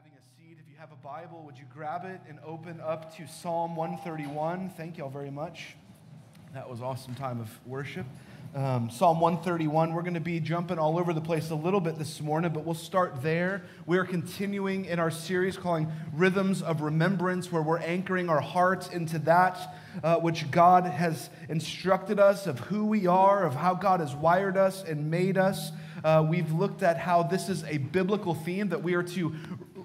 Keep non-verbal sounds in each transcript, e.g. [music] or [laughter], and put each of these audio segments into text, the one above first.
having a seat. If you have a Bible, would you grab it and open up to Psalm 131? Thank y'all very much. That was awesome time of worship. Um, Psalm 131. We're going to be jumping all over the place a little bit this morning, but we'll start there. We're continuing in our series calling Rhythms of Remembrance, where we're anchoring our hearts into that uh, which God has instructed us of who we are, of how God has wired us and made us. Uh, we've looked at how this is a biblical theme that we are to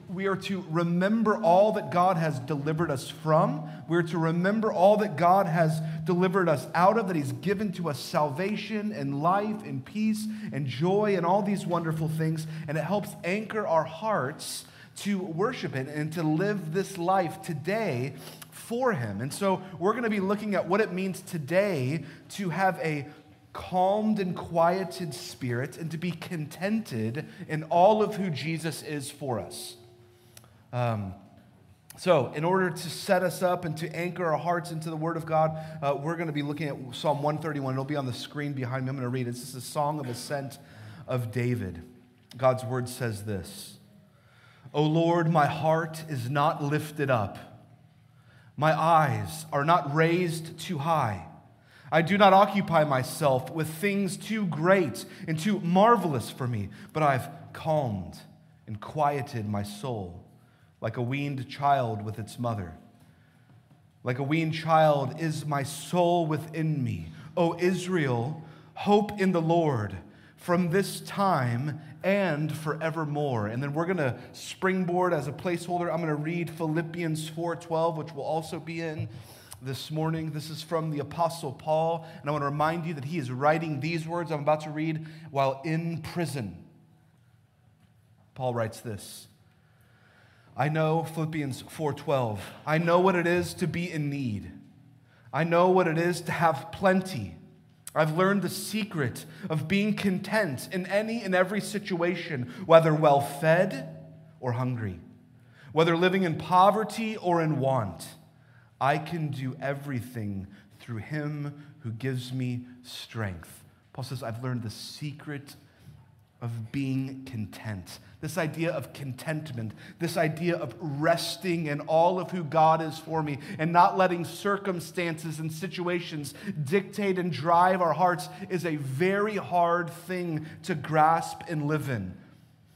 we are to remember all that God has delivered us from. We're to remember all that God has delivered us out of, that He's given to us salvation and life and peace and joy and all these wonderful things. And it helps anchor our hearts to worship Him and to live this life today for Him. And so we're going to be looking at what it means today to have a calmed and quieted spirit and to be contented in all of who Jesus is for us. Um, so, in order to set us up and to anchor our hearts into the Word of God, uh, we're going to be looking at Psalm 131. It'll be on the screen behind me. I'm going to read it. This is a song of ascent of David. God's Word says this O Lord, my heart is not lifted up, my eyes are not raised too high. I do not occupy myself with things too great and too marvelous for me, but I've calmed and quieted my soul like a weaned child with its mother. Like a weaned child is my soul within me. O Israel, hope in the Lord from this time and forevermore. And then we're going to springboard as a placeholder. I'm going to read Philippians 4:12, which will also be in this morning. This is from the Apostle Paul, and I want to remind you that he is writing these words I'm about to read while in prison. Paul writes this. I know Philippians 4:12. I know what it is to be in need. I know what it is to have plenty. I've learned the secret of being content in any and every situation, whether well fed or hungry, whether living in poverty or in want. I can do everything through him who gives me strength. Paul says, I've learned the secret of being content. This idea of contentment, this idea of resting in all of who God is for me and not letting circumstances and situations dictate and drive our hearts is a very hard thing to grasp and live in.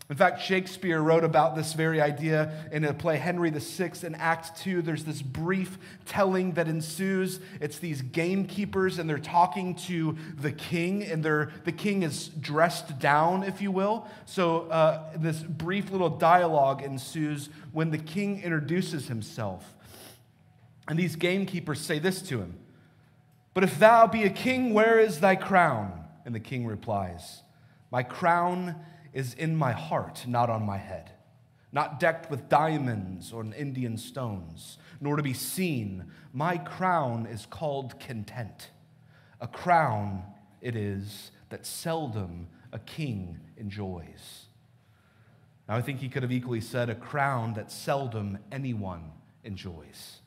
In fact, Shakespeare wrote about this very idea in a play, Henry VI, in Act 2. There's this brief telling that ensues. It's these gamekeepers, and they're talking to the king, and they're, the king is dressed down, if you will. So, uh, this brief little dialogue ensues when the king introduces himself. And these gamekeepers say this to him But if thou be a king, where is thy crown? And the king replies, My crown is in my heart, not on my head, not decked with diamonds or Indian stones, nor to be seen. My crown is called content. A crown it is that seldom a king enjoys. Now, I think he could have equally said a crown that seldom anyone enjoys.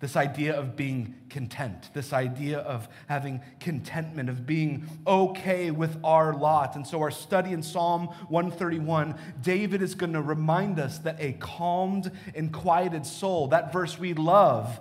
This idea of being content, this idea of having contentment, of being okay with our lot. And so, our study in Psalm 131, David is going to remind us that a calmed and quieted soul, that verse we love,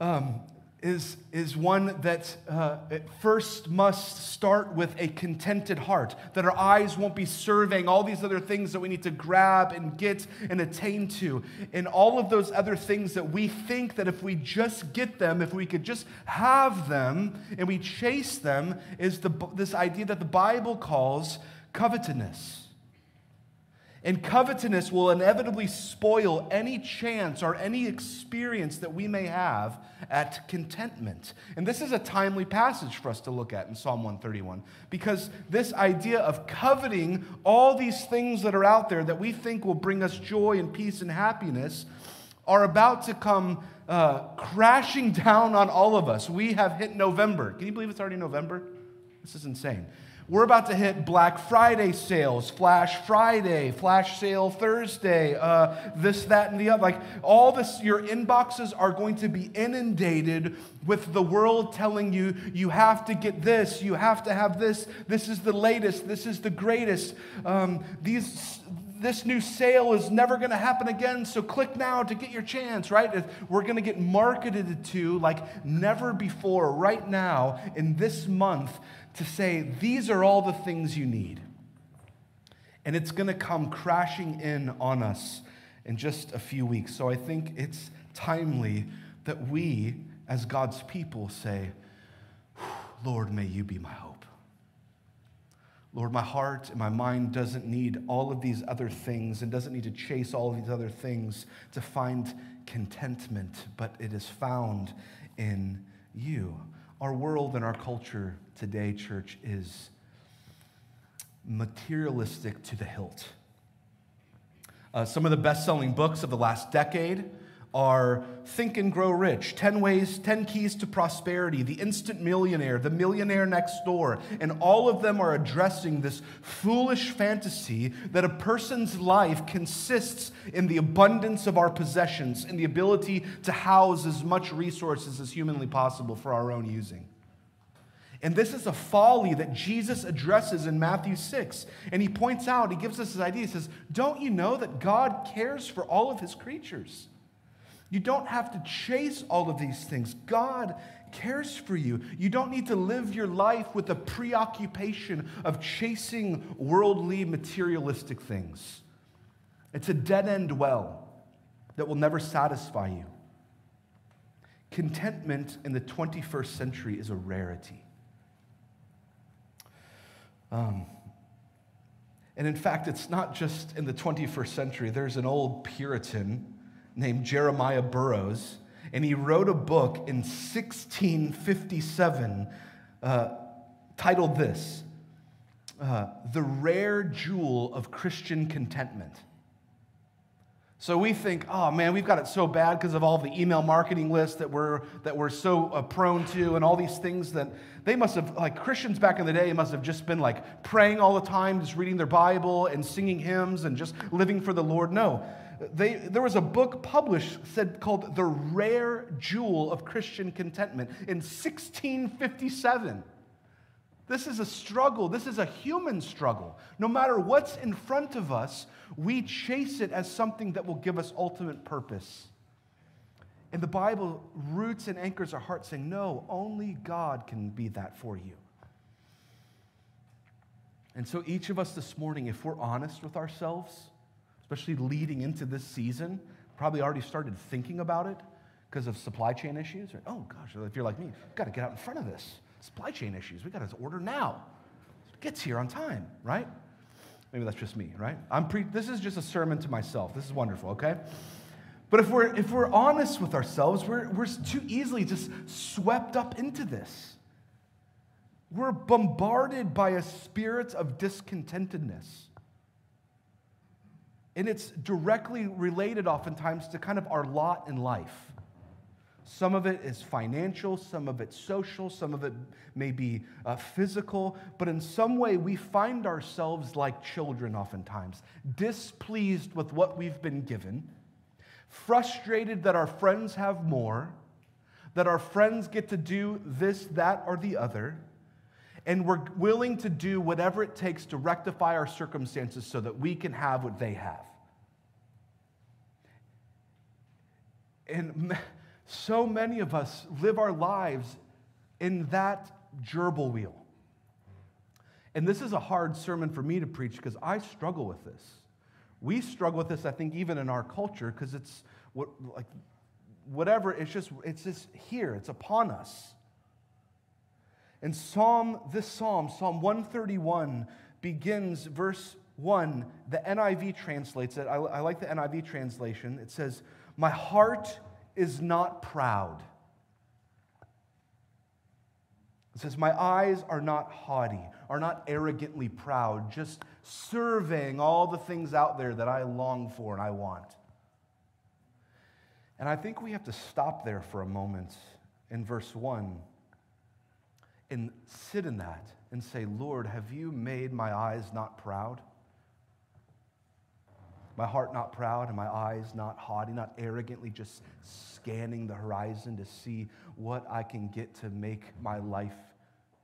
um, is, is one that uh, first must start with a contented heart, that our eyes won't be surveying all these other things that we need to grab and get and attain to, and all of those other things that we think that if we just get them, if we could just have them and we chase them, is the, this idea that the Bible calls covetousness. And covetousness will inevitably spoil any chance or any experience that we may have at contentment. And this is a timely passage for us to look at in Psalm 131 because this idea of coveting all these things that are out there that we think will bring us joy and peace and happiness are about to come uh, crashing [laughs] down on all of us. We have hit November. Can you believe it's already November? This is insane. We're about to hit Black Friday sales, Flash Friday, Flash Sale Thursday, uh, this, that, and the other. Like all this, your inboxes are going to be inundated with the world telling you, you have to get this, you have to have this, this is the latest, this is the greatest. Um, these this new sale is never going to happen again, so click now to get your chance, right? We're going to get marketed to like never before, right now, in this month, to say, these are all the things you need. And it's going to come crashing in on us in just a few weeks. So I think it's timely that we, as God's people, say, Lord, may you be my hope. Lord, my heart and my mind doesn't need all of these other things and doesn't need to chase all of these other things to find contentment, but it is found in you. Our world and our culture today, church, is materialistic to the hilt. Uh, some of the best selling books of the last decade are Think and Grow Rich, 10 Ways, 10 Keys to Prosperity, The Instant Millionaire, The Millionaire Next Door. And all of them are addressing this foolish fantasy that a person's life consists in the abundance of our possessions, in the ability to house as much resources as humanly possible for our own using. And this is a folly that Jesus addresses in Matthew 6. And he points out, he gives us his idea. He says, Don't you know that God cares for all of his creatures? You don't have to chase all of these things. God cares for you. You don't need to live your life with a preoccupation of chasing worldly, materialistic things. It's a dead end well that will never satisfy you. Contentment in the 21st century is a rarity. Um, and in fact, it's not just in the 21st century. There's an old Puritan named Jeremiah Burroughs, and he wrote a book in 1657 uh, titled this uh, The Rare Jewel of Christian Contentment. So we think, oh man, we've got it so bad because of all the email marketing lists that we're, that we're so uh, prone to and all these things that they must have, like Christians back in the day, must have just been like praying all the time, just reading their Bible and singing hymns and just living for the Lord. No. They, there was a book published said called The Rare Jewel of Christian Contentment in 1657. This is a struggle. This is a human struggle. No matter what's in front of us, we chase it as something that will give us ultimate purpose. And the Bible roots and anchors our heart saying, no, only God can be that for you. And so, each of us this morning, if we're honest with ourselves, especially leading into this season, probably already started thinking about it because of supply chain issues. Oh, gosh, if you're like me, got to get out in front of this. Supply chain issues, we got to order now. It gets here on time, right? Maybe that's just me, right? I'm pre- this is just a sermon to myself. This is wonderful, okay? But if we're, if we're honest with ourselves, we're, we're too easily just swept up into this. We're bombarded by a spirit of discontentedness. And it's directly related oftentimes to kind of our lot in life. Some of it is financial, some of it's social, some of it may be uh, physical, but in some way we find ourselves like children oftentimes, displeased with what we've been given, frustrated that our friends have more, that our friends get to do this, that, or the other, and we're willing to do whatever it takes to rectify our circumstances so that we can have what they have. And so many of us live our lives in that gerbil wheel. And this is a hard sermon for me to preach because I struggle with this. We struggle with this, I think, even in our culture, because it's what, like whatever, it's just, it's just here, it's upon us. And Psalm, this Psalm, Psalm 131, begins verse 1. The NIV translates it. I, I like the NIV translation. It says, My heart is not proud. It says, My eyes are not haughty, are not arrogantly proud, just surveying all the things out there that I long for and I want. And I think we have to stop there for a moment in verse 1 and sit in that and say, Lord, have you made my eyes not proud? My heart not proud and my eyes not haughty, not arrogantly just scanning the horizon to see what I can get to make my life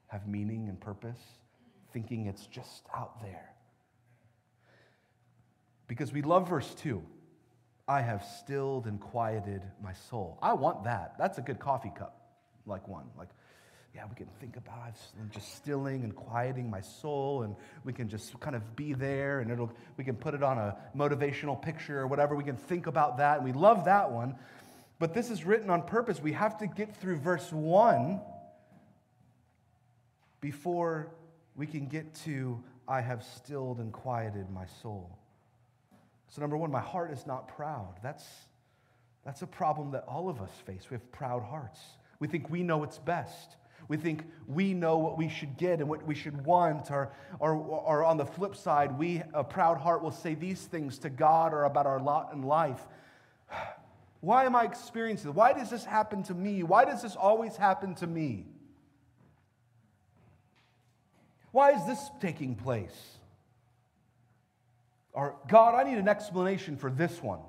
have meaning and purpose, thinking it's just out there. because we love verse 2. I have stilled and quieted my soul. I want that. That's a good coffee cup, like one. Like, yeah, we can think about just stilling and quieting my soul, and we can just kind of be there, and it'll, we can put it on a motivational picture or whatever. We can think about that, and we love that one. But this is written on purpose. We have to get through verse 1 before we can get to, I have stilled and quieted my soul. So, number one, my heart is not proud. That's, that's a problem that all of us face. We have proud hearts. We think we know what's best. We think we know what we should get and what we should want. Or, or, or on the flip side, we, a proud heart will say these things to God or about our lot in life. [sighs] Why am I experiencing this? Why does this happen to me? Why does this always happen to me? Why is this taking place? Or, God, I need an explanation for this one.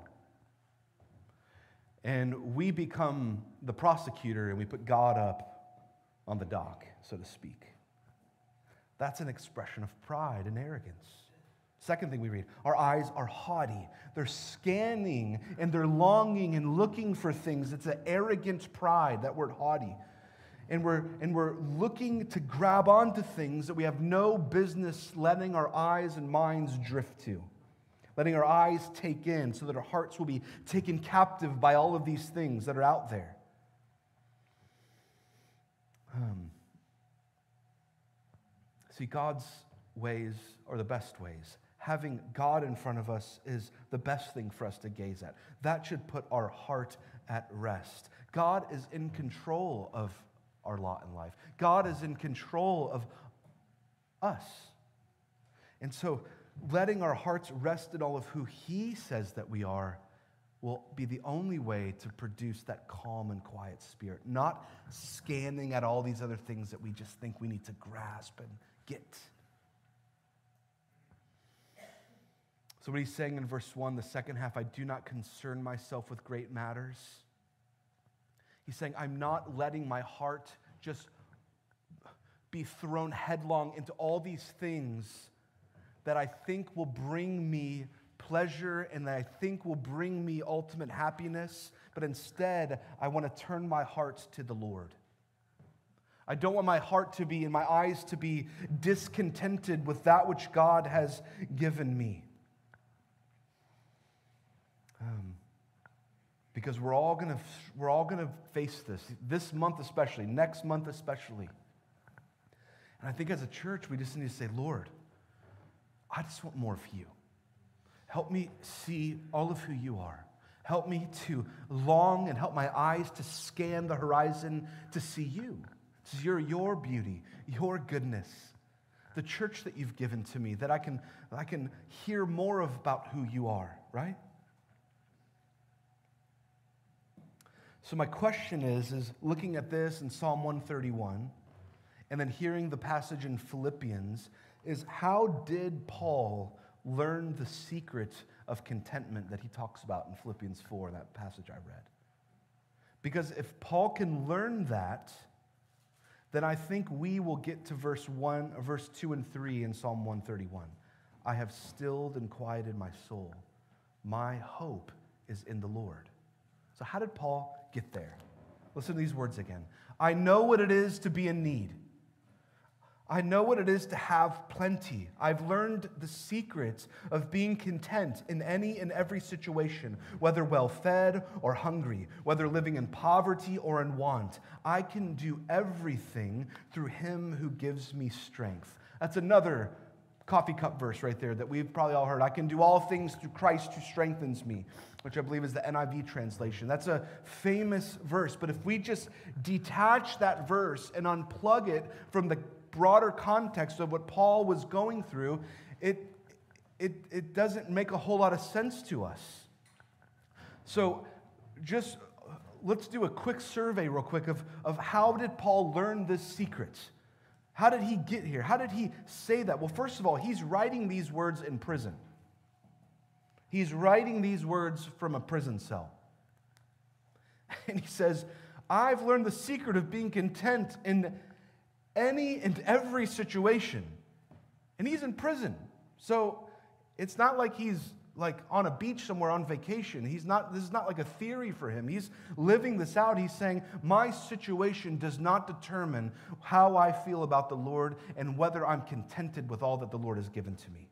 And we become the prosecutor and we put God up on the dock, so to speak. That's an expression of pride and arrogance. Second thing we read our eyes are haughty. They're scanning and they're longing and looking for things. It's an arrogant pride, that word haughty. And we're, and we're looking to grab onto things that we have no business letting our eyes and minds drift to letting our eyes take in so that our hearts will be taken captive by all of these things that are out there. Um, see, God's ways are the best ways. Having God in front of us is the best thing for us to gaze at. That should put our heart at rest. God is in control of our lot in life, God is in control of us. And so, letting our hearts rest in all of who He says that we are will be the only way to produce that calm and quiet spirit, not scanning at all these other things that we just think we need to grasp and get. So, what he's saying in verse 1, the second half, I do not concern myself with great matters. He's saying, I'm not letting my heart just be thrown headlong into all these things that I think will bring me pleasure and that I think will bring me ultimate happiness, but instead, I want to turn my heart to the Lord. I don't want my heart to be and my eyes to be discontented with that which God has given me. Um, because we're all going to we're all going to face this this month especially next month especially and i think as a church we just need to say lord I just want more of you. Help me see all of who you are. Help me to long and help my eyes to scan the horizon to see you, to see your, your beauty, your goodness, the church that you've given to me, that I can, I can hear more of about who you are, right? So my question is, is looking at this in Psalm 131 and then hearing the passage in Philippians, is how did Paul learn the secret of contentment that he talks about in Philippians 4, that passage I read? Because if Paul can learn that, then I think we will get to verse 1, verse 2 and 3 in Psalm 131. I have stilled and quieted my soul. My hope is in the Lord. So, how did Paul get there? Listen to these words again. I know what it is to be in need I know what it is to have plenty. I've learned the secrets of being content in any and every situation, whether well fed or hungry, whether living in poverty or in want. I can do everything through him who gives me strength. That's another coffee cup verse right there that we've probably all heard. I can do all things through Christ who strengthens me, which I believe is the NIV translation. That's a famous verse, but if we just detach that verse and unplug it from the broader context of what Paul was going through, it, it, it doesn't make a whole lot of sense to us. So just let's do a quick survey, real quick, of, of how did Paul learn this secret? How did he get here? How did he say that? Well, first of all, he's writing these words in prison. He's writing these words from a prison cell. [laughs] And he says, I've learned the secret of being content in any and every situation. And he's in prison. So it's not like he's like on a beach somewhere on vacation. He's not, this is not like a theory for him. He's living this out. He's saying, My situation does not determine how I feel about the Lord and whether I'm contented with all that the Lord has given to me.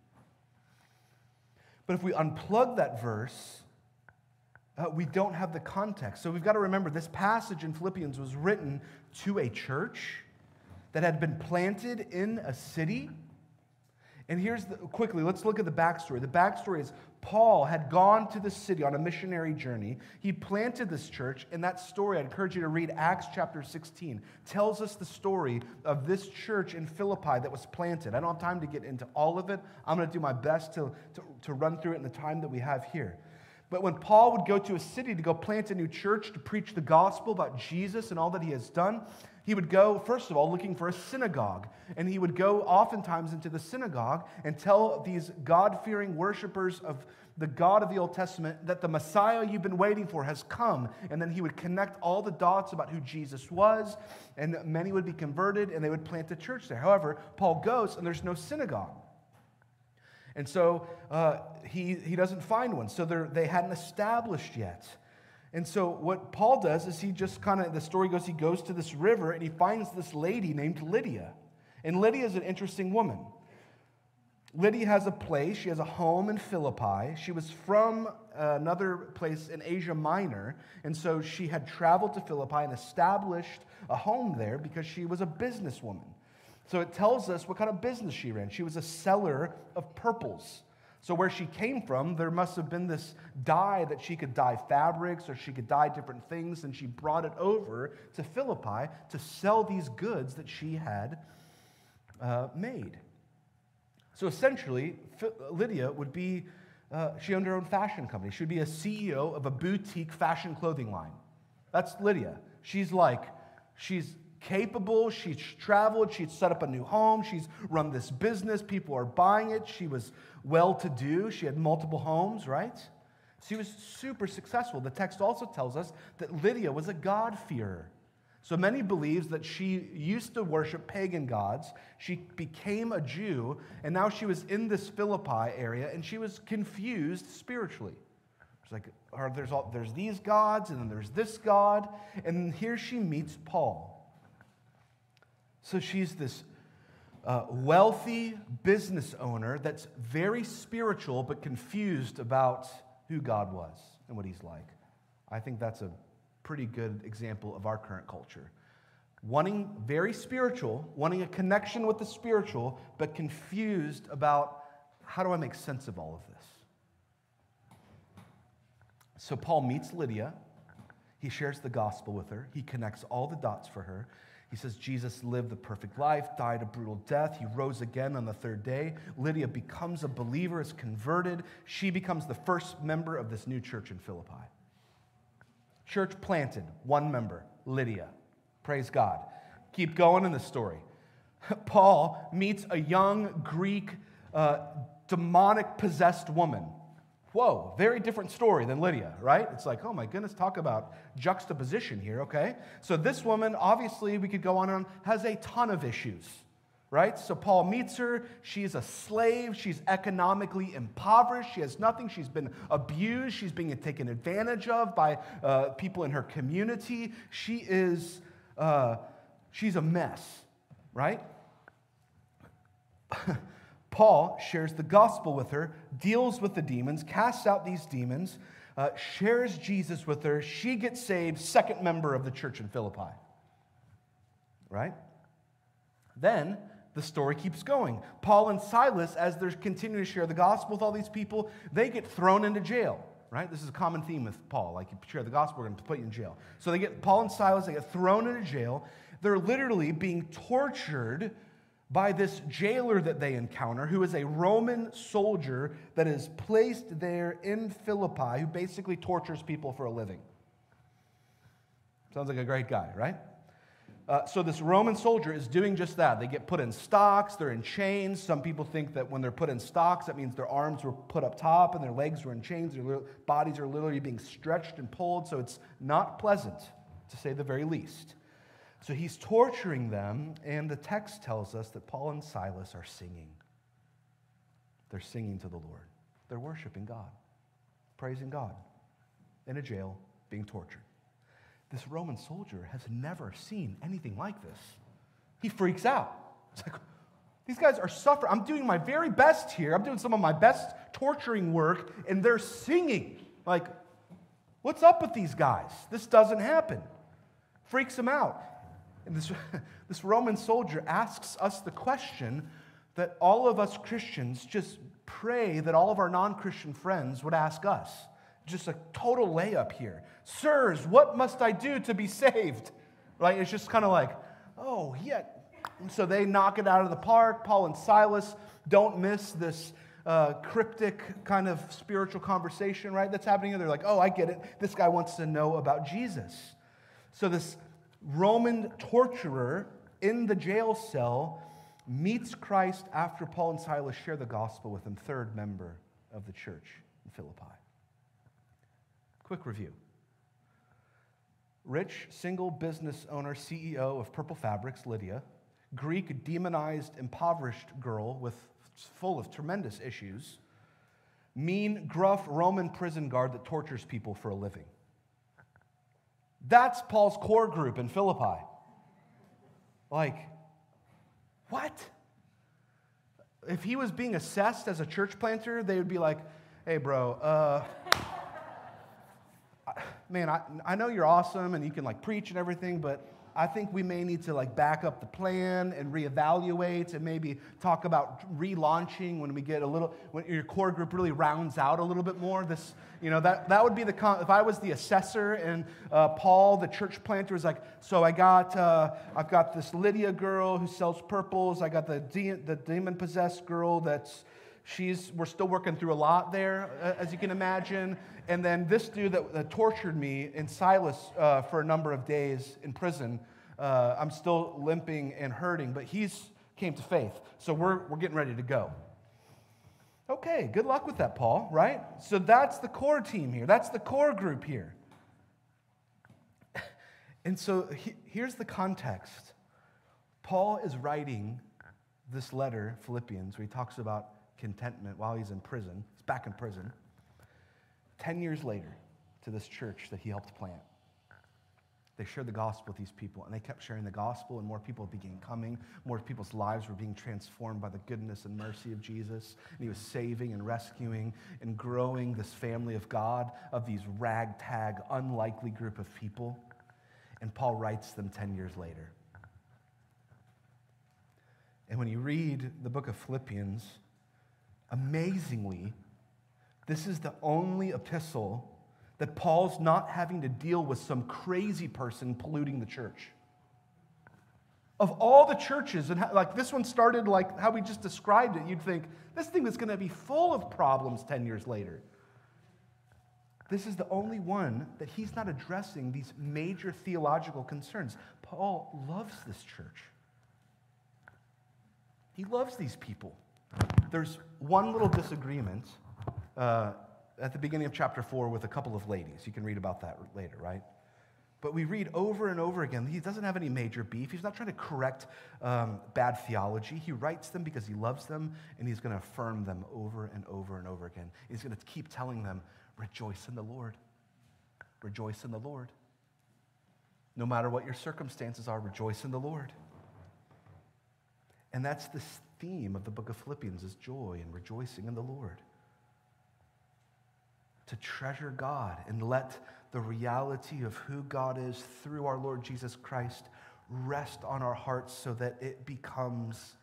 But if we unplug that verse, uh, we don't have the context. So we've got to remember this passage in Philippians was written to a church that had been planted in a city. And here's the, quickly, let's look at the backstory. The backstory is Paul had gone to the city on a missionary journey. He planted this church, and that story, I'd encourage you to read Acts chapter 16, tells us the story of this church in Philippi that was planted. I don't have time to get into all of it. I'm going to do my best to, to, to run through it in the time that we have here. But when Paul would go to a city to go plant a new church to preach the gospel about Jesus and all that he has done, he would go, first of all, looking for a synagogue. And he would go oftentimes into the synagogue and tell these God fearing worshipers of the God of the Old Testament that the Messiah you've been waiting for has come. And then he would connect all the dots about who Jesus was, and many would be converted, and they would plant a church there. However, Paul goes, and there's no synagogue. And so uh, he, he doesn't find one. So they hadn't established yet. And so what Paul does is he just kind of, the story goes, he goes to this river and he finds this lady named Lydia. And Lydia is an interesting woman. Lydia has a place, she has a home in Philippi. She was from another place in Asia Minor, and so she had traveled to Philippi and established a home there because she was a businesswoman. So it tells us what kind of business she ran. She was a seller of purples. So, where she came from, there must have been this dye that she could dye fabrics or she could dye different things, and she brought it over to Philippi to sell these goods that she had uh, made. So, essentially, Lydia would be, uh, she owned her own fashion company. She would be a CEO of a boutique fashion clothing line. That's Lydia. She's like, she's capable. She's traveled. She's set up a new home. She's run this business. People are buying it. She was well to do. She had multiple homes, right? She was super successful. The text also tells us that Lydia was a God-fearer. So many believes that she used to worship pagan gods. She became a Jew, and now she was in this Philippi area, and she was confused spiritually. It's like, there's, all, there's these gods, and then there's this God, and here she meets Paul. So she's this uh, wealthy business owner that's very spiritual but confused about who God was and what he's like. I think that's a pretty good example of our current culture. Wanting very spiritual, wanting a connection with the spiritual, but confused about how do I make sense of all of this? So Paul meets Lydia. He shares the gospel with her. He connects all the dots for her. He says Jesus lived the perfect life, died a brutal death. He rose again on the third day. Lydia becomes a believer, is converted. She becomes the first member of this new church in Philippi. Church planted, one member, Lydia. Praise God. Keep going in the story. [laughs] Paul meets a young Greek uh, demonic possessed woman Whoa, very different story than Lydia, right? It's like, oh my goodness, talk about juxtaposition here, okay? So this woman, obviously, we could go on and on, has a ton of issues, right? So Paul meets her. She's a slave. She's economically impoverished. She has nothing. She's been abused. She's being taken advantage of by uh, people in her community. She is, uh, she's a mess, right? [laughs] Paul shares the gospel with her, deals with the demons, casts out these demons, uh, shares Jesus with her. She gets saved, second member of the church in Philippi. Right? Then the story keeps going. Paul and Silas, as they're continuing to share the gospel with all these people, they get thrown into jail. Right? This is a common theme with Paul. Like, you share the gospel, we're going to put you in jail. So they get Paul and Silas, they get thrown into jail. They're literally being tortured by this jailer that they encounter, who is a Roman soldier that is placed there in Philippi, who basically tortures people for a living. Sounds like a great guy, right? Uh, so, this Roman soldier is doing just that. They get put in stocks, they're in chains. Some people think that when they're put in stocks, that means their arms were put up top and their legs were in chains, their bodies are literally being stretched and pulled. So, it's not pleasant, to say the very least. So he's torturing them, and the text tells us that Paul and Silas are singing. They're singing to the Lord. They're worshiping God, praising God in a jail, being tortured. This Roman soldier has never seen anything like this. He freaks out. It's like, these guys are suffering. I'm doing my very best here. I'm doing some of my best torturing work, and they're singing. Like, what's up with these guys? This doesn't happen. Freaks him out. And this, [laughs] this Roman soldier asks us the question that all of us Christians just pray that all of our non Christian friends would ask us. Just a total layup here. Sirs, what must I do to be saved? Right? It's just kind of like, oh, yeah. So they knock it out of the park. Paul and Silas don't miss this uh, cryptic kind of spiritual conversation, right? That's happening. They're like, oh, I get it. This guy wants to know about Jesus. So this Roman torturer in the jail cell meets Christ after Paul and Silas share the gospel with him, third member of the church in Philippi. Quick review. Rich, single business owner, CEO of Purple Fabrics, Lydia, Greek, demonized, impoverished girl with full of tremendous issues, mean, gruff Roman prison guard that tortures people for a living. That's Paul's core group in Philippi. Like, what? If he was being assessed as a church planter, they would be like, hey, bro, uh, [laughs] man, I, I know you're awesome and you can like preach and everything, but I think we may need to like back up the plan and reevaluate and maybe talk about relaunching when we get a little when your core group really rounds out a little bit more. This, you know, that that would be the if I was the assessor and uh, Paul, the church planter, is like, so I got uh, I've got this Lydia girl who sells purples. I got the de- the demon possessed girl that's she's we're still working through a lot there uh, as you can imagine. And then this dude that, that tortured me in silas uh, for a number of days in prison uh, i'm still limping and hurting but he's came to faith. So we're, we're getting ready to go. Okay good luck with that paul right? So that's the core team here. That's the core group here. [laughs] And so he, here's the context. Paul is writing this letter philippians where he talks about contentment while he's in prison. He's back in prison. 10 years later, to this church that he helped plant. They shared the gospel with these people, and they kept sharing the gospel, and more people began coming. More people's lives were being transformed by the goodness and mercy of Jesus. And he was saving and rescuing and growing this family of God, of these ragtag, unlikely group of people. And Paul writes them 10 years later. And when you read the book of Philippians, Amazingly, this is the only epistle that Paul's not having to deal with some crazy person polluting the church. Of all the churches, and how, like this one started like how we just described it, you'd think this thing is going to be full of problems 10 years later. This is the only one that he's not addressing these major theological concerns. Paul loves this church. He loves these people. There's one little disagreement uh, at the beginning of chapter 4 with a couple of ladies. You can read about that later, right? But we read over and over again, he doesn't have any major beef. He's not trying to correct um, bad theology. He writes them because he loves them, and he's going to affirm them over and over and over again. He's going to keep telling them, rejoice in the Lord. Rejoice in the Lord. No matter what your circumstances are, rejoice in the Lord. And that's the theme of the book of Philippians is joy and rejoicing in the Lord. To treasure God and let the reality of who God is through our Lord Jesus Christ rest on our hearts so that it becomes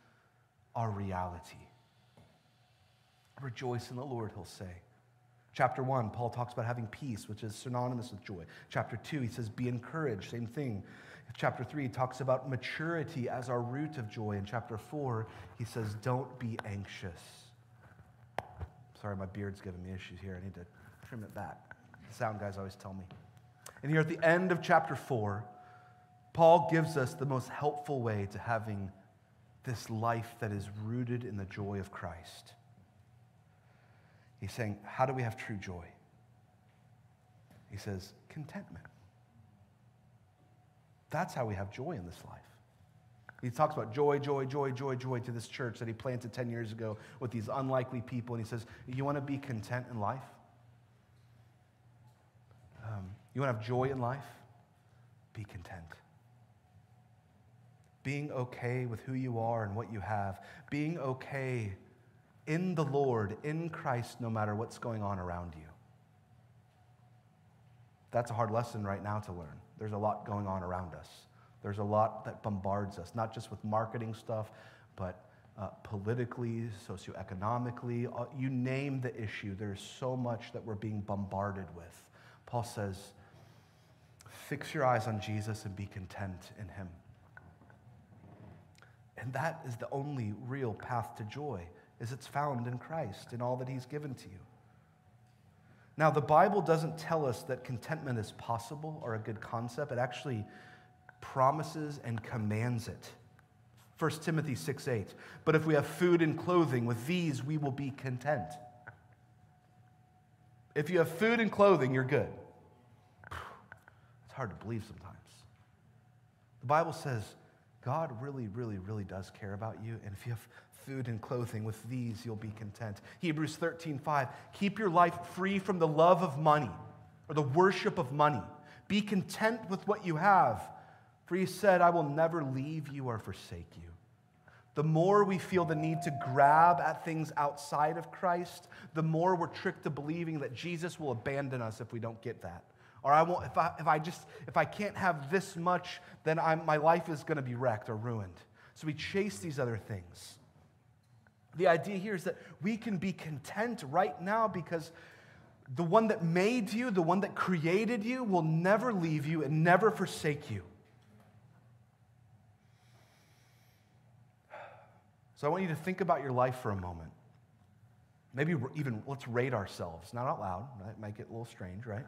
our reality. Rejoice in the Lord, he'll say. Chapter 1, Paul talks about having peace, which is synonymous with joy. Chapter 2, he says, be encouraged, same thing. Chapter 3 talks about maturity as our root of joy. In chapter 4, he says, Don't be anxious. Sorry, my beard's giving me issues here. I need to trim it back. The sound guys always tell me. And here at the end of chapter 4, Paul gives us the most helpful way to having this life that is rooted in the joy of Christ. He's saying, How do we have true joy? He says, Contentment. That's how we have joy in this life. He talks about joy, joy, joy, joy, joy to this church that he planted 10 years ago with these unlikely people. And he says, You want to be content in life? Um, you want to have joy in life? Be content. Being okay with who you are and what you have. Being okay in the Lord, in Christ, no matter what's going on around you. That's a hard lesson right now to learn. There's a lot going on around us. There's a lot that bombards us, not just with marketing stuff, but uh, politically, socioeconomically. Uh, you name the issue. There's so much that we're being bombarded with. Paul says, fix your eyes on Jesus and be content in him. And that is the only real path to joy, is it's found in Christ, in all that he's given to you. Now, the Bible doesn't tell us that contentment is possible or a good concept. It actually promises and commands it. 1 Timothy 6 8. But if we have food and clothing, with these we will be content. If you have food and clothing, you're good. It's hard to believe sometimes. The Bible says God really, really, really does care about you. And if you have food and clothing, with these you'll be content. Hebrews 13 5. Keep your life free from the love of money or the worship of money. Be content with what you have. For he said, I will never leave you or forsake you. The more we feel the need to grab at things outside of Christ, the more we're tricked to believing that Jesus will abandon us if we don't get that. Or I won't, if I, if I just, if I can't have this much, then I'm, my life is going to be wrecked or ruined. So we chase these other things. The idea here is that we can be content right now because the one that made you, the one that created you, will never leave you and never forsake you. So I want you to think about your life for a moment. Maybe even let's rate ourselves, not out loud, right? Might get a little strange, right?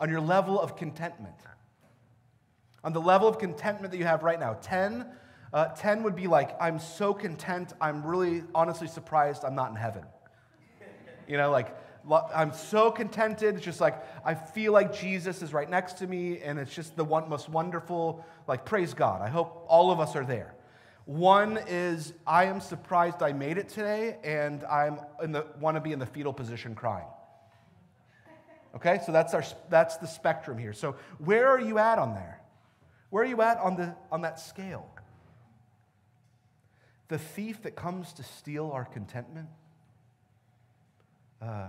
On your level of contentment. On the level of contentment that you have right now, 10, uh, 10 would be like, I'm so content, I'm really honestly surprised I'm not in heaven. You know, like, I'm so contented. It's just like, I feel like Jesus is right next to me, and it's just the one, most wonderful, like, praise God. I hope all of us are there. One is I am surprised I made it today, and I am want to be in the fetal position crying. Okay, so that's, our, that's the spectrum here. So where are you at on there? Where are you at on, the, on that scale? The thief that comes to steal our contentment uh,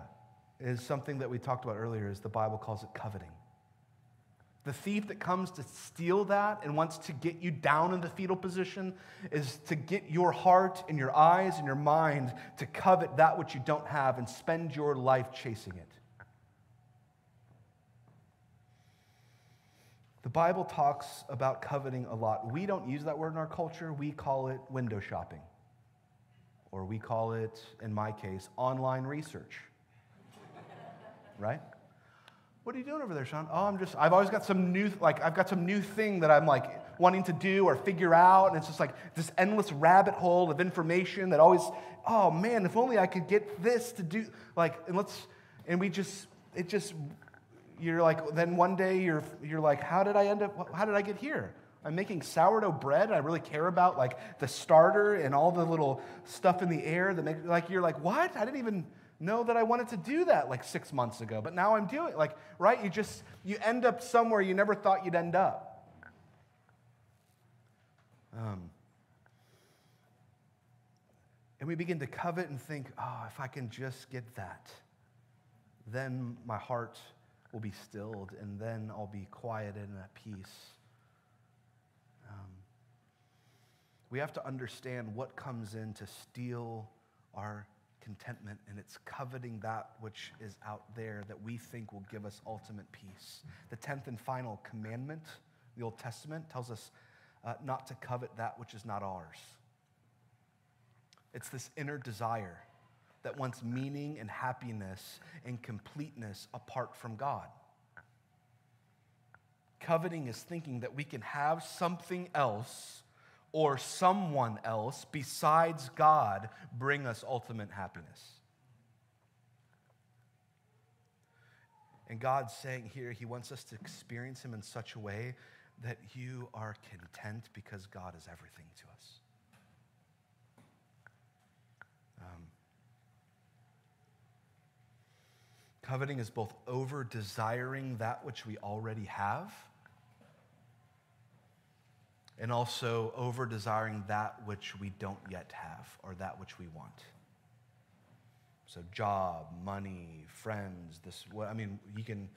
is something that we talked about earlier, as the Bible calls it coveting. The thief that comes to steal that and wants to get you down in the fetal position is to get your heart and your eyes and your mind to covet that which you don't have and spend your life chasing it. The Bible talks about coveting a lot. We don't use that word in our culture, we call it window shopping. Or we call it, in my case, online research. [laughs] right? What are you doing over there, Sean? Oh, I'm just, I've always got some new, like, I've got some new thing that I'm like wanting to do or figure out. And it's just like this endless rabbit hole of information that always, oh man, if only I could get this to do, like, and let's, and we just, it just, you're like, then one day you're, you're like, how did I end up, how did I get here? I'm making sourdough bread. I really care about like the starter and all the little stuff in the air that make, like, you're like, what? I didn't even, know that I wanted to do that like six months ago, but now I'm doing like right. You just you end up somewhere you never thought you'd end up. Um, and we begin to covet and think, oh, if I can just get that, then my heart will be stilled, and then I'll be quieted and at peace. Um, we have to understand what comes in to steal our contentment and it's coveting that which is out there that we think will give us ultimate peace. The 10th and final commandment, the Old Testament, tells us uh, not to covet that which is not ours. It's this inner desire that wants meaning and happiness and completeness apart from God. Coveting is thinking that we can have something else or someone else besides God bring us ultimate happiness. And God's saying here, He wants us to experience Him in such a way that you are content because God is everything to us. Coveting is both over desiring that which we already have and also over desiring that which we don't yet have or that which we want. So, job, money, friends, this, I mean, you can,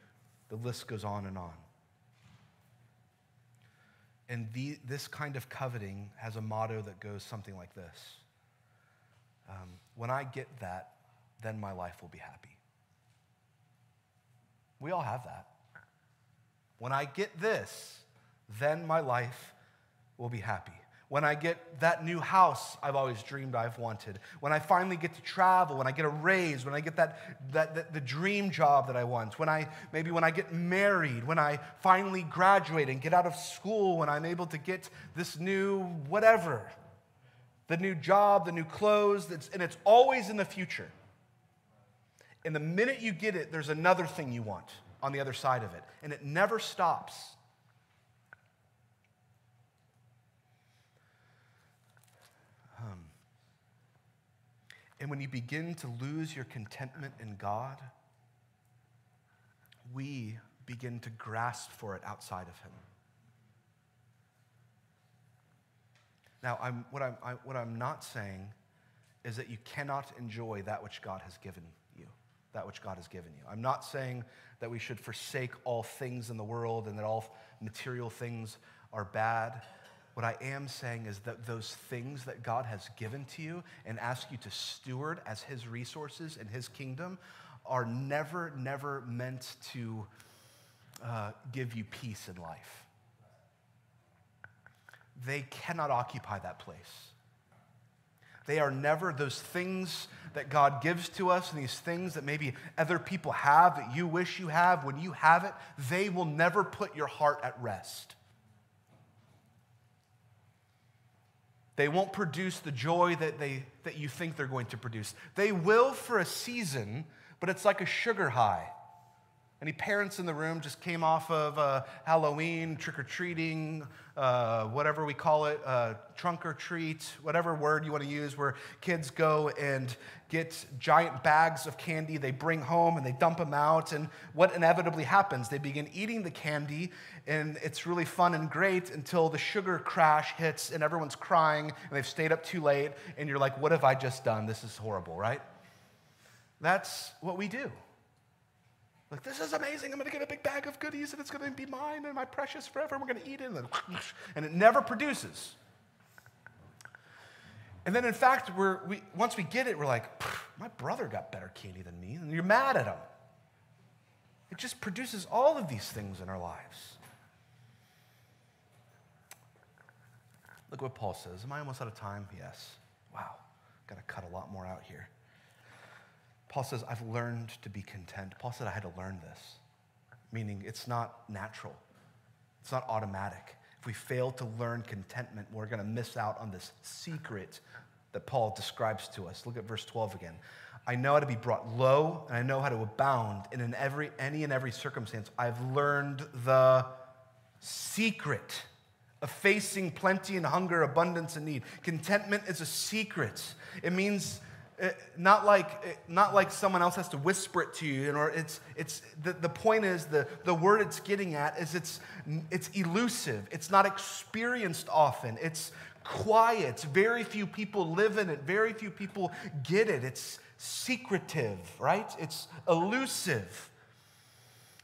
the list goes on and on. And the, this kind of coveting has a motto that goes something like this um, When I get that, then my life will be happy. We all have that. When I get this, then my life will be happy. When I get that new house I've always dreamed I've wanted. When I finally get to travel, when I get a raise, when I get that, that, that the dream job that I want, when I maybe when I get married, when I finally graduate and get out of school, when I'm able to get this new whatever, the new job, the new clothes, and it's always in the future. And the minute you get it, there's another thing you want on the other side of it. And it never stops. Um, and when you begin to lose your contentment in God, we begin to grasp for it outside of Him. Now, I'm, what, I'm, I, what I'm not saying is that you cannot enjoy that which God has given that which God has given you. I'm not saying that we should forsake all things in the world and that all material things are bad. What I am saying is that those things that God has given to you and ask you to steward as His resources and His kingdom are never, never meant to uh, give you peace in life. They cannot occupy that place. They are never those things that God gives to us and these things that maybe other people have that you wish you have. When you have it, they will never put your heart at rest. They won't produce the joy that, they, that you think they're going to produce. They will for a season, but it's like a sugar high. Any parents in the room just came off of uh, Halloween, trick or treating, uh, whatever we call it, uh, trunk or treat, whatever word you want to use, where kids go and get giant bags of candy they bring home and they dump them out. And what inevitably happens? They begin eating the candy, and it's really fun and great until the sugar crash hits and everyone's crying and they've stayed up too late. And you're like, what have I just done? This is horrible, right? That's what we do. Like, this is amazing. I'm going to get a big bag of goodies and it's going to be mine and my precious forever. And we're going to eat it. And, [laughs] and it never produces. And then, in fact, we're, we, once we get it, we're like, my brother got better candy than me. And you're mad at him. It just produces all of these things in our lives. Look what Paul says. Am I almost out of time? Yes. Wow. Got to cut a lot more out here. Paul says, I've learned to be content. Paul said, I had to learn this, meaning it's not natural, it's not automatic. If we fail to learn contentment, we're going to miss out on this secret that Paul describes to us. Look at verse 12 again. I know how to be brought low, and I know how to abound. And in every, any and every circumstance, I've learned the secret of facing plenty and hunger, abundance and need. Contentment is a secret. It means not like, not like someone else has to whisper it to you. Or it's, it's, the, the point is, the, the word it's getting at is it's, it's elusive. It's not experienced often. It's quiet. Very few people live in it. Very few people get it. It's secretive, right? It's elusive.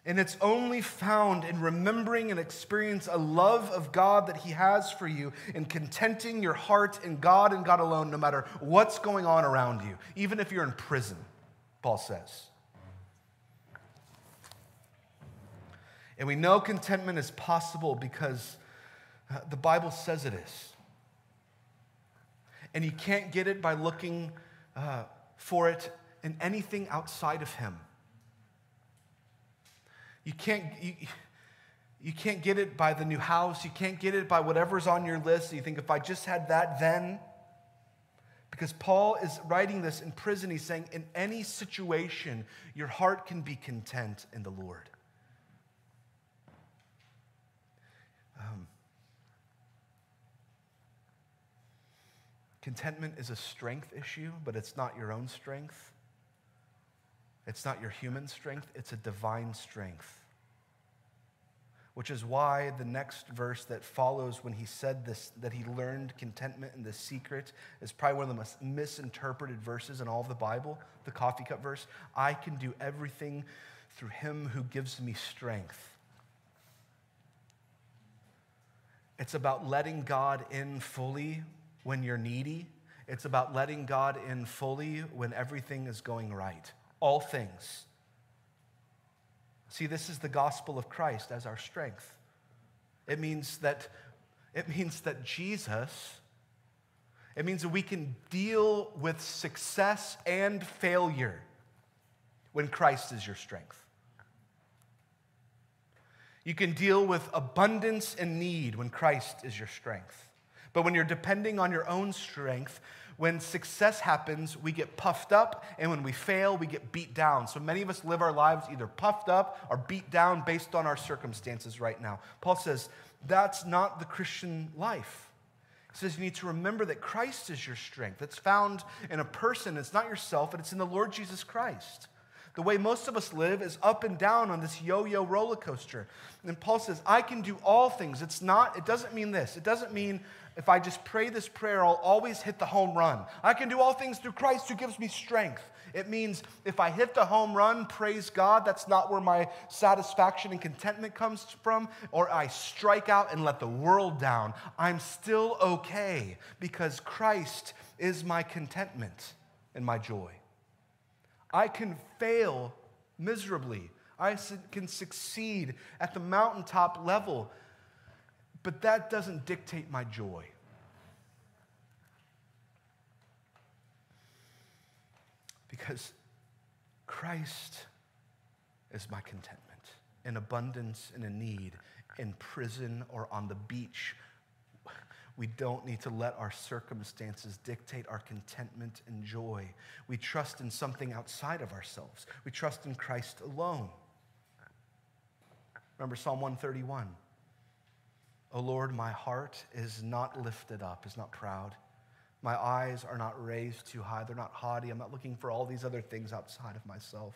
And it's only found in remembering and experience a love of God that He has for you and contenting your heart in God and God alone, no matter what's going on around you, even if you're in prison, Paul says. And we know contentment is possible because uh, the Bible says it is. And you can't get it by looking uh, for it in anything outside of Him. You can't, you, you can't get it by the new house. You can't get it by whatever's on your list. You think, if I just had that then. Because Paul is writing this in prison. He's saying, in any situation, your heart can be content in the Lord. Um, contentment is a strength issue, but it's not your own strength. It's not your human strength, it's a divine strength which is why the next verse that follows when he said this, that he learned contentment in the secret, is probably one of the most misinterpreted verses in all of the Bible, the coffee cup verse. I can do everything through him who gives me strength. It's about letting God in fully when you're needy. It's about letting God in fully when everything is going right. All things. See, this is the gospel of Christ as our strength. It means that it means that Jesus it means that we can deal with success and failure when Christ is your strength. You can deal with abundance and need when Christ is your strength. But when you're depending on your own strength, when success happens, we get puffed up, and when we fail, we get beat down. So many of us live our lives either puffed up or beat down based on our circumstances right now. Paul says that's not the Christian life. He says you need to remember that Christ is your strength. It's found in a person, it's not yourself, but it's in the Lord Jesus Christ. The way most of us live is up and down on this yo yo roller coaster. And Paul says, I can do all things. It's not, it doesn't mean this. It doesn't mean if I just pray this prayer, I'll always hit the home run. I can do all things through Christ who gives me strength. It means if I hit the home run, praise God, that's not where my satisfaction and contentment comes from, or I strike out and let the world down. I'm still okay because Christ is my contentment and my joy. I can fail miserably. I can succeed at the mountaintop level but that doesn't dictate my joy. Because Christ is my contentment in abundance, in a need, in prison or on the beach. We don't need to let our circumstances dictate our contentment and joy. We trust in something outside of ourselves. We trust in Christ alone. Remember Psalm 131. O Lord, my heart is not lifted up, is not proud. My eyes are not raised too high. They're not haughty. I'm not looking for all these other things outside of myself.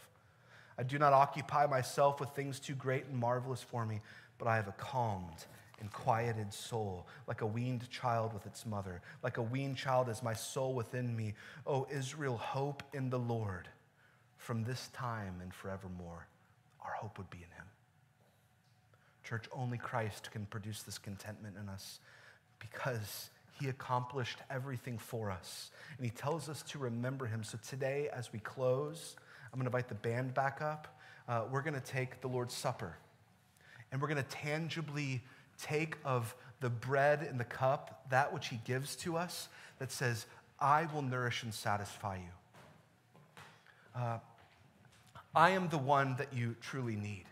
I do not occupy myself with things too great and marvelous for me, but I have a calmed and quieted soul, like a weaned child with its mother. Like a weaned child is my soul within me. O Israel, hope in the Lord from this time and forevermore. Our hope would be in him. Church, only Christ can produce this contentment in us because he accomplished everything for us. And he tells us to remember him. So today, as we close, I'm going to invite the band back up. Uh, we're going to take the Lord's Supper. And we're going to tangibly take of the bread and the cup, that which he gives to us, that says, I will nourish and satisfy you. Uh, I am the one that you truly need.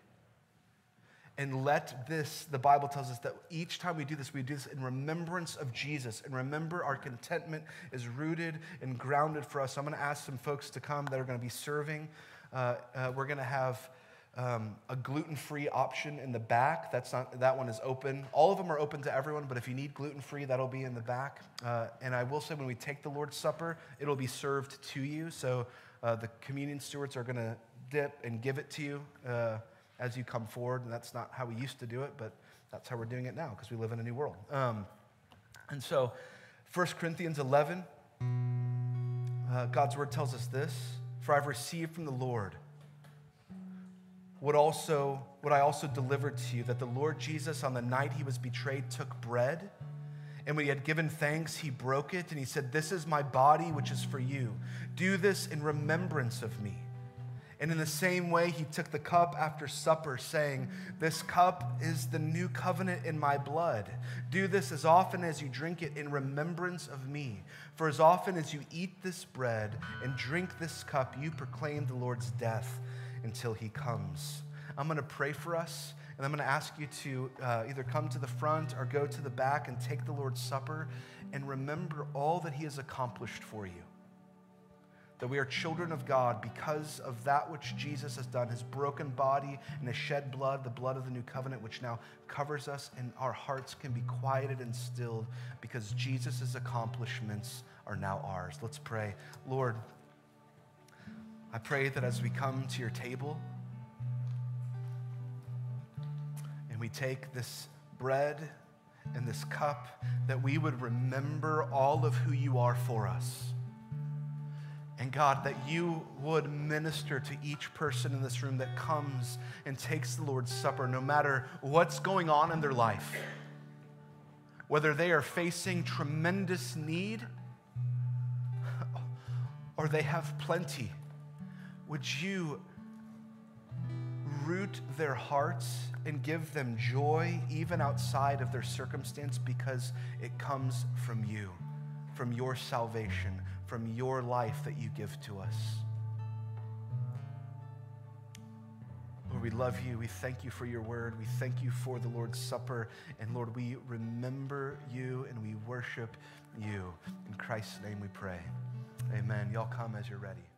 And let this, the Bible tells us that each time we do this, we do this in remembrance of Jesus. And remember, our contentment is rooted and grounded for us. So I'm going to ask some folks to come that are going to be serving. Uh, uh, we're going to have um, a gluten-free option in the back. That's not that one is open. All of them are open to everyone, but if you need gluten-free, that'll be in the back. Uh, and I will say, when we take the Lord's Supper, it'll be served to you. So uh, the communion stewards are going to dip and give it to you. Uh, as you come forward. And that's not how we used to do it, but that's how we're doing it now because we live in a new world. Um, and so, 1 Corinthians 11, uh, God's word tells us this For I've received from the Lord what, also, what I also delivered to you that the Lord Jesus, on the night he was betrayed, took bread. And when he had given thanks, he broke it and he said, This is my body, which is for you. Do this in remembrance of me. And in the same way, he took the cup after supper, saying, This cup is the new covenant in my blood. Do this as often as you drink it in remembrance of me. For as often as you eat this bread and drink this cup, you proclaim the Lord's death until he comes. I'm going to pray for us, and I'm going to ask you to uh, either come to the front or go to the back and take the Lord's Supper and remember all that he has accomplished for you that we are children of God because of that which Jesus has done, his broken body and his shed blood, the blood of the new covenant, which now covers us, and our hearts can be quieted and stilled because Jesus' accomplishments are now ours. Let's pray. Lord, I pray that as we come to your table and we take this bread and this cup, that we would remember all of who you are for us and God, that you would minister to each person in this room that comes and takes the Lord's Supper, no matter what's going on in their life, whether they are facing tremendous need or they have plenty. Would you root their hearts and give them joy even outside of their circumstance because it comes from you, from your salvation, from your life that you give to us. Lord, we love you. We thank you for your word. We thank you for the Lord's Supper. And Lord, we remember you and we worship you. In Christ's name we pray. Amen. Y'all come as you're ready.